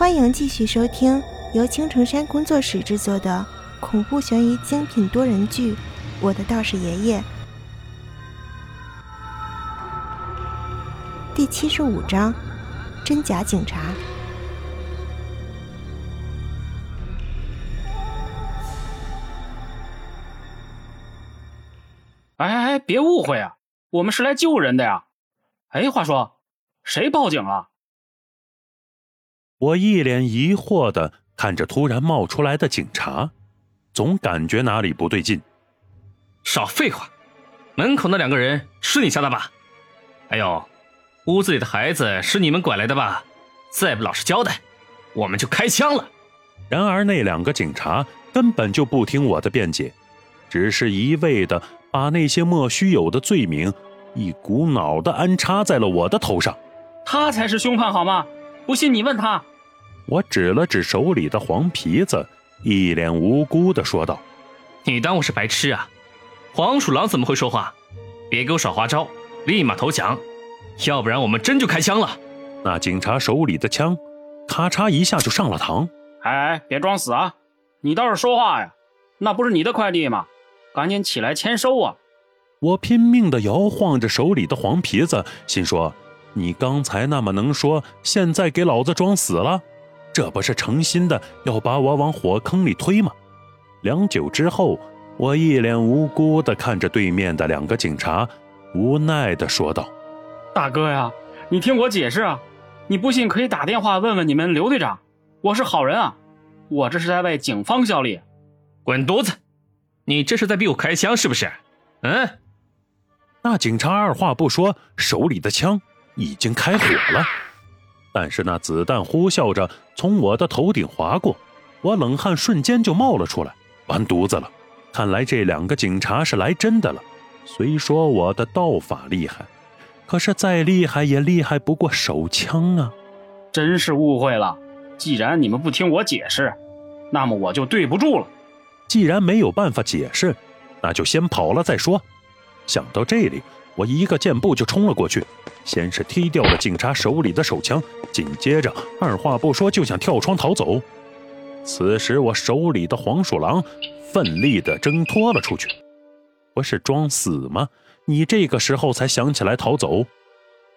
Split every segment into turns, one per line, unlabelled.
欢迎继续收听由青城山工作室制作的恐怖悬疑精品多人剧《我的道士爷爷》第七十五章：真假警察。
哎哎哎，别误会啊，我们是来救人的呀。哎，话说，谁报警了？
我一脸疑惑的看着突然冒出来的警察，总感觉哪里不对劲。
少废话，门口那两个人是你家的吧？还有，屋子里的孩子是你们拐来的吧？再不老实交代，我们就开枪了。
然而那两个警察根本就不听我的辩解，只是一味的把那些莫须有的罪名一股脑的安插在了我的头上。
他才是凶犯好吗？不信你问他。
我指了指手里的黄皮子，一脸无辜的说道：“
你当我是白痴啊？黄鼠狼怎么会说话？别给我耍花招，立马投降，要不然我们真就开枪了。”
那警察手里的枪，咔嚓一下就上了膛。
哎哎，别装死啊！你倒是说话呀！那不是你的快递吗？赶紧起来签收啊！
我拼命的摇晃着手里的黄皮子，心说：你刚才那么能说，现在给老子装死了？这不是诚心的要把我往火坑里推吗？良久之后，我一脸无辜的看着对面的两个警察，无奈的说道：“
大哥呀，你听我解释啊！你不信可以打电话问问你们刘队长，我是好人啊，我这是在为警方效力。”
滚犊子！你这是在逼我开枪是不是？嗯？
那警察二话不说，手里的枪已经开火了。但是那子弹呼啸着从我的头顶划过，我冷汗瞬间就冒了出来，完犊子了！看来这两个警察是来真的了。虽说我的道法厉害，可是再厉害也厉害不过手枪啊！
真是误会了。既然你们不听我解释，那么我就对不住了。
既然没有办法解释，那就先跑了再说。想到这里，我一个箭步就冲了过去。先是踢掉了警察手里的手枪，紧接着二话不说就想跳窗逃走。此时我手里的黄鼠狼奋力地挣脱了出去。不是装死吗？你这个时候才想起来逃走，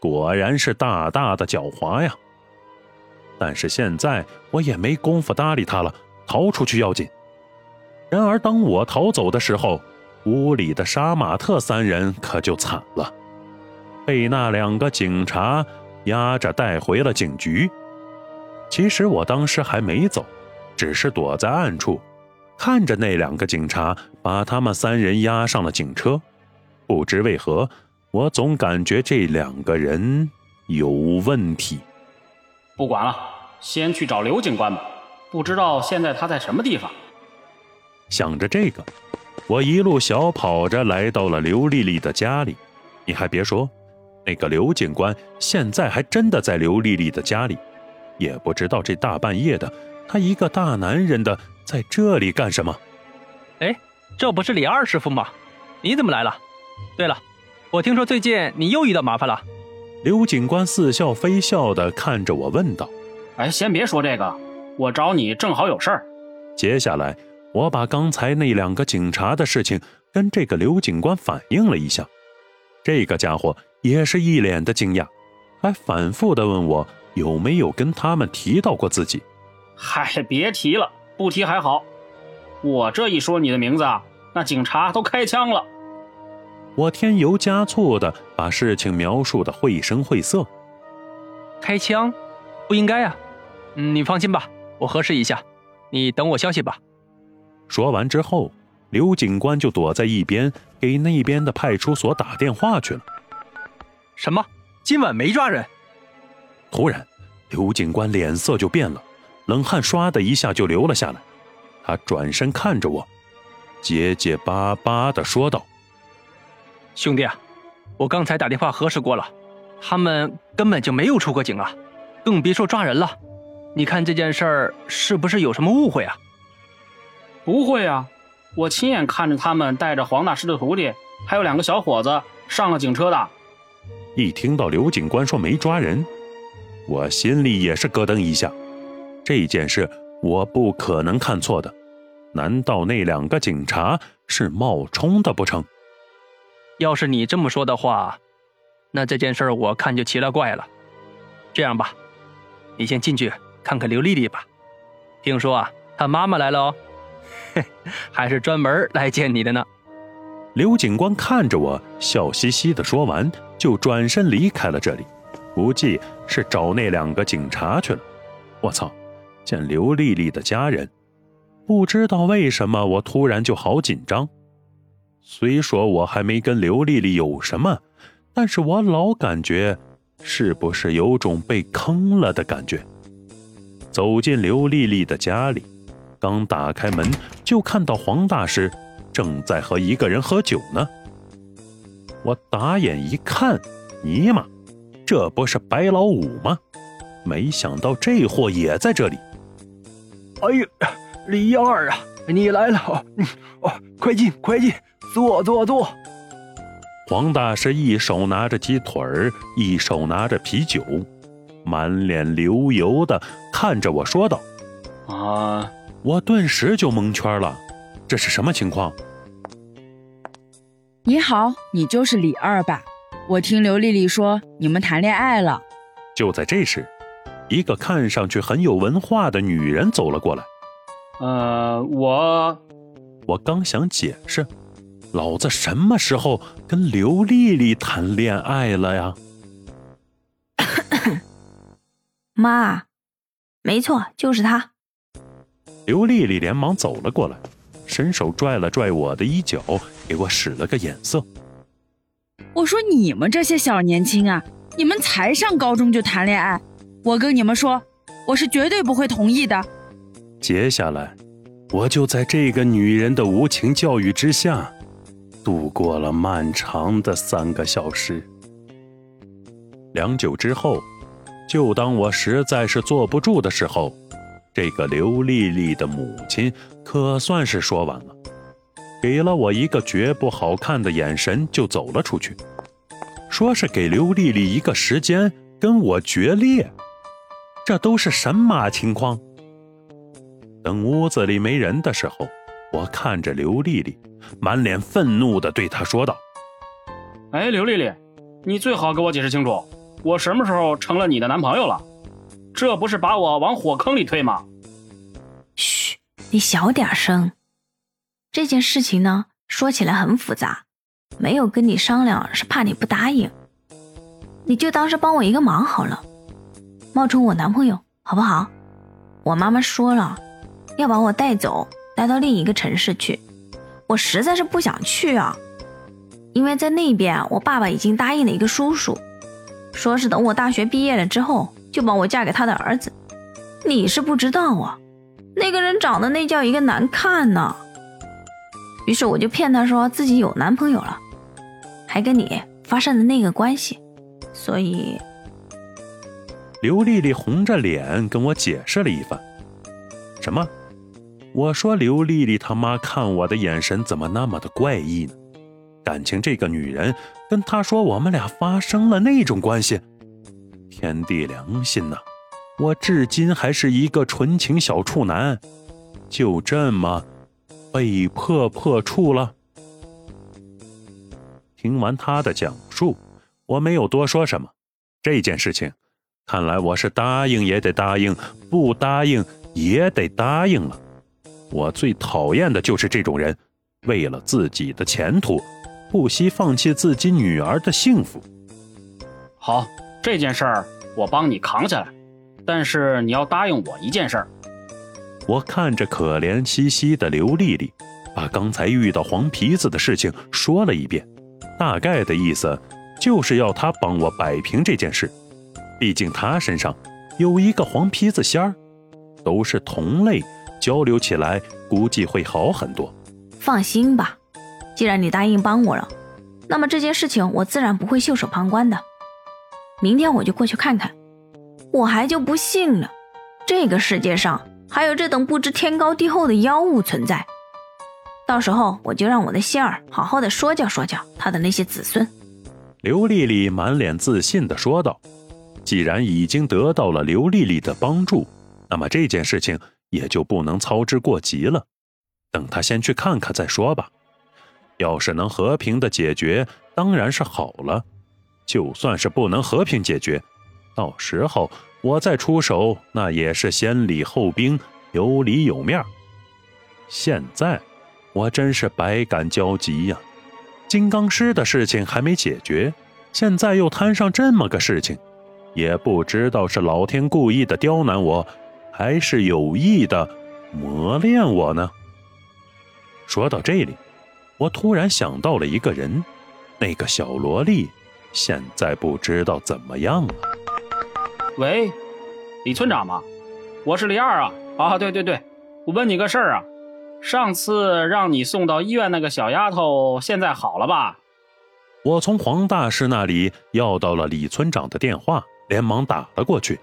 果然是大大的狡猾呀！但是现在我也没工夫搭理他了，逃出去要紧。然而当我逃走的时候，屋里的杀马特三人可就惨了。被那两个警察押着带回了警局。其实我当时还没走，只是躲在暗处，看着那两个警察把他们三人押上了警车。不知为何，我总感觉这两个人有问题。
不管了，先去找刘警官吧。不知道现在他在什么地方。
想着这个，我一路小跑着来到了刘丽丽的家里。你还别说。那个刘警官现在还真的在刘丽丽的家里，也不知道这大半夜的，他一个大男人的在这里干什么？
哎，这不是李二师傅吗？你怎么来了？对了，我听说最近你又遇到麻烦了。
刘警官似笑非笑的看着我问道：“
哎，先别说这个，我找你正好有事儿。”
接下来，我把刚才那两个警察的事情跟这个刘警官反映了一下，这个家伙。也是一脸的惊讶，还反复的问我有没有跟他们提到过自己。
嗨，别提了，不提还好。我这一说你的名字啊，那警察都开枪了。
我添油加醋的把事情描述的绘声绘色。
开枪？不应该啊。嗯，你放心吧，我核实一下，你等我消息吧。
说完之后，刘警官就躲在一边给那边的派出所打电话去了。
什么？今晚没抓人？
突然，刘警官脸色就变了，冷汗唰的一下就流了下来。他转身看着我，结结巴巴的说道：“
兄弟啊，我刚才打电话核实过了，他们根本就没有出过警啊，更别说抓人了。你看这件事儿是不是有什么误会啊？”“
不会啊，我亲眼看着他们带着黄大师的徒弟，还有两个小伙子上了警车的。”
一听到刘警官说没抓人，我心里也是咯噔一下。这件事我不可能看错的。难道那两个警察是冒充的不成？
要是你这么说的话，那这件事我看就奇了怪了。这样吧，你先进去看看刘丽丽吧。听说啊，她妈妈来了哦，嘿，嘿 还是专门来见你的呢。
刘警官看着我，笑嘻嘻的说完，就转身离开了这里，估计是找那两个警察去了。我操！见刘丽丽的家人，不知道为什么我突然就好紧张。虽说我还没跟刘丽丽有什么，但是我老感觉是不是有种被坑了的感觉。走进刘丽丽的家里，刚打开门就看到黄大师。正在和一个人喝酒呢，我打眼一看，尼玛，这不是白老五吗？没想到这货也在这里。
哎呀，李二啊，你来了！哦，快进，快进，坐坐坐。
黄大师一手拿着鸡腿儿，一手拿着啤酒，满脸流油的看着我说道：“
啊！”
我顿时就蒙圈了，这是什么情况？
你好，你就是李二吧？我听刘丽丽说你们谈恋爱了。
就在这时，一个看上去很有文化的女人走了过来。
呃，我……
我刚想解释，老子什么时候跟刘丽丽谈恋爱了呀？
妈，没错，就是她。
刘丽丽连忙走了过来。伸手拽了拽我的衣角，给我使了个眼色。
我说：“你们这些小年轻啊，你们才上高中就谈恋爱，我跟你们说，我是绝对不会同意的。”
接下来，我就在这个女人的无情教育之下，度过了漫长的三个小时。良久之后，就当我实在是坐不住的时候。这个刘丽丽的母亲可算是说完了，给了我一个绝不好看的眼神，就走了出去，说是给刘丽丽一个时间跟我决裂。这都是神马情况？等屋子里没人的时候，我看着刘丽丽，满脸愤怒地对她说道：“
哎，刘丽丽，你最好给我解释清楚，我什么时候成了你的男朋友了？这不是把我往火坑里推吗？”
嘘你小点声。这件事情呢，说起来很复杂，没有跟你商量是怕你不答应。你就当是帮我一个忙好了，冒充我男朋友好不好？我妈妈说了，要把我带走，带到另一个城市去。我实在是不想去啊，因为在那边，我爸爸已经答应了一个叔叔，说是等我大学毕业了之后，就把我嫁给他的儿子。你是不知道啊。那个人长得那叫一个难看呢，于是我就骗他说自己有男朋友了，还跟你发生了那个关系，所以
刘丽丽红着脸跟我解释了一番。什么？我说刘丽丽他妈看我的眼神怎么那么的怪异呢？感情这个女人跟她说我们俩发生了那种关系，天地良心呐！我至今还是一个纯情小处男，就这么被迫破处了。听完他的讲述，我没有多说什么。这件事情，看来我是答应也得答应，不答应也得答应了。我最讨厌的就是这种人，为了自己的前途，不惜放弃自己女儿的幸福。
好，这件事儿我帮你扛下来。但是你要答应我一件事儿。
我看着可怜兮兮的刘丽丽，把刚才遇到黄皮子的事情说了一遍，大概的意思就是要她帮我摆平这件事。毕竟她身上有一个黄皮子仙儿，都是同类，交流起来估计会好很多。
放心吧，既然你答应帮我了，那么这件事情我自然不会袖手旁观的。明天我就过去看看。我还就不信了，这个世界上还有这等不知天高地厚的妖物存在。到时候我就让我的仙儿好好的说教说教他的那些子孙。
刘丽丽满脸自信的说道：“既然已经得到了刘丽丽的帮助，那么这件事情也就不能操之过急了。等他先去看看再说吧。要是能和平的解决，当然是好了；就算是不能和平解决，到时候我再出手，那也是先礼后兵，有理有面。现在我真是百感交集呀！金刚师的事情还没解决，现在又摊上这么个事情，也不知道是老天故意的刁难我，还是有意的磨练我呢？说到这里。我突然想到了一个人，那个小萝莉，现在不知道怎么样了。
喂，李村长吗？我是李二啊！啊，对对对，我问你个事儿啊，上次让你送到医院那个小丫头，现在好了吧？
我从黄大师那里要到了李村长的电话，连忙打了过去。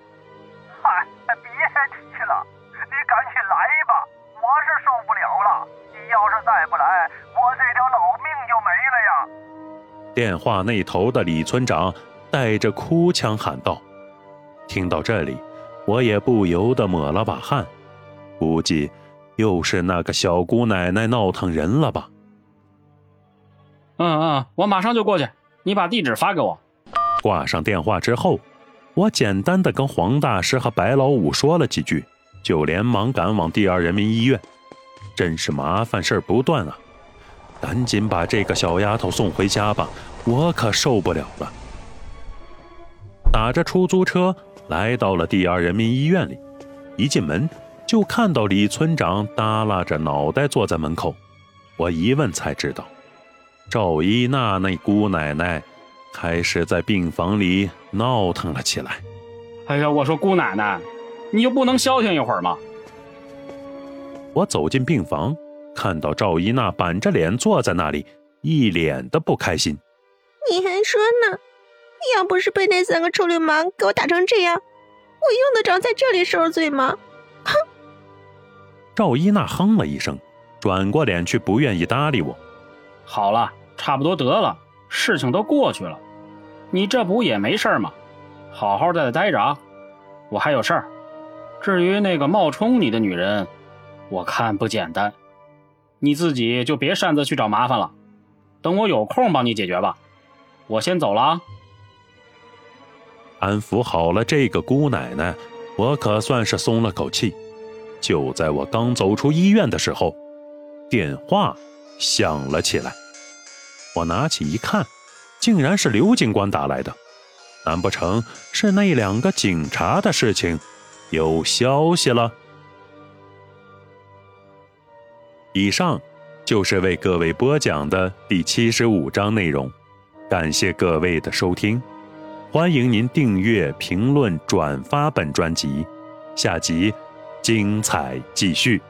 嗨，别提了，你赶紧来吧，我是受不了了。你要是再不来，我这条老命就没了呀！
电话那头的李村长带着哭腔喊道。听到这里，我也不由得抹了把汗，估计又是那个小姑奶奶闹腾人了吧？
嗯嗯，我马上就过去，你把地址发给我。
挂上电话之后，我简单的跟黄大师和白老五说了几句，就连忙赶往第二人民医院。真是麻烦事儿不断啊！赶紧把这个小丫头送回家吧，我可受不了了。打着出租车来到了第二人民医院里，一进门就看到李村长耷拉着脑袋坐在门口。我一问才知道，赵一娜那姑奶奶开始在病房里闹腾了起来。
哎呀，我说姑奶奶，你就不能消停一会儿吗？
我走进病房，看到赵一娜板着脸坐在那里，一脸的不开心。
你还说呢？要不是被那三个臭流氓给我打成这样，我用得着在这里受罪吗？哼！
赵一娜哼了一声，转过脸去，不愿意搭理我。
好了，差不多得了，事情都过去了，你这不也没事吗？好好在这待着啊！我还有事儿。至于那个冒充你的女人。我看不简单，你自己就别擅自去找麻烦了，等我有空帮你解决吧。我先走了啊。
安抚好了这个姑奶奶，我可算是松了口气。就在我刚走出医院的时候，电话响了起来。我拿起一看，竟然是刘警官打来的。难不成是那两个警察的事情有消息了？以上就是为各位播讲的第七十五章内容，感谢各位的收听，欢迎您订阅、评论、转发本专辑，下集精彩继续。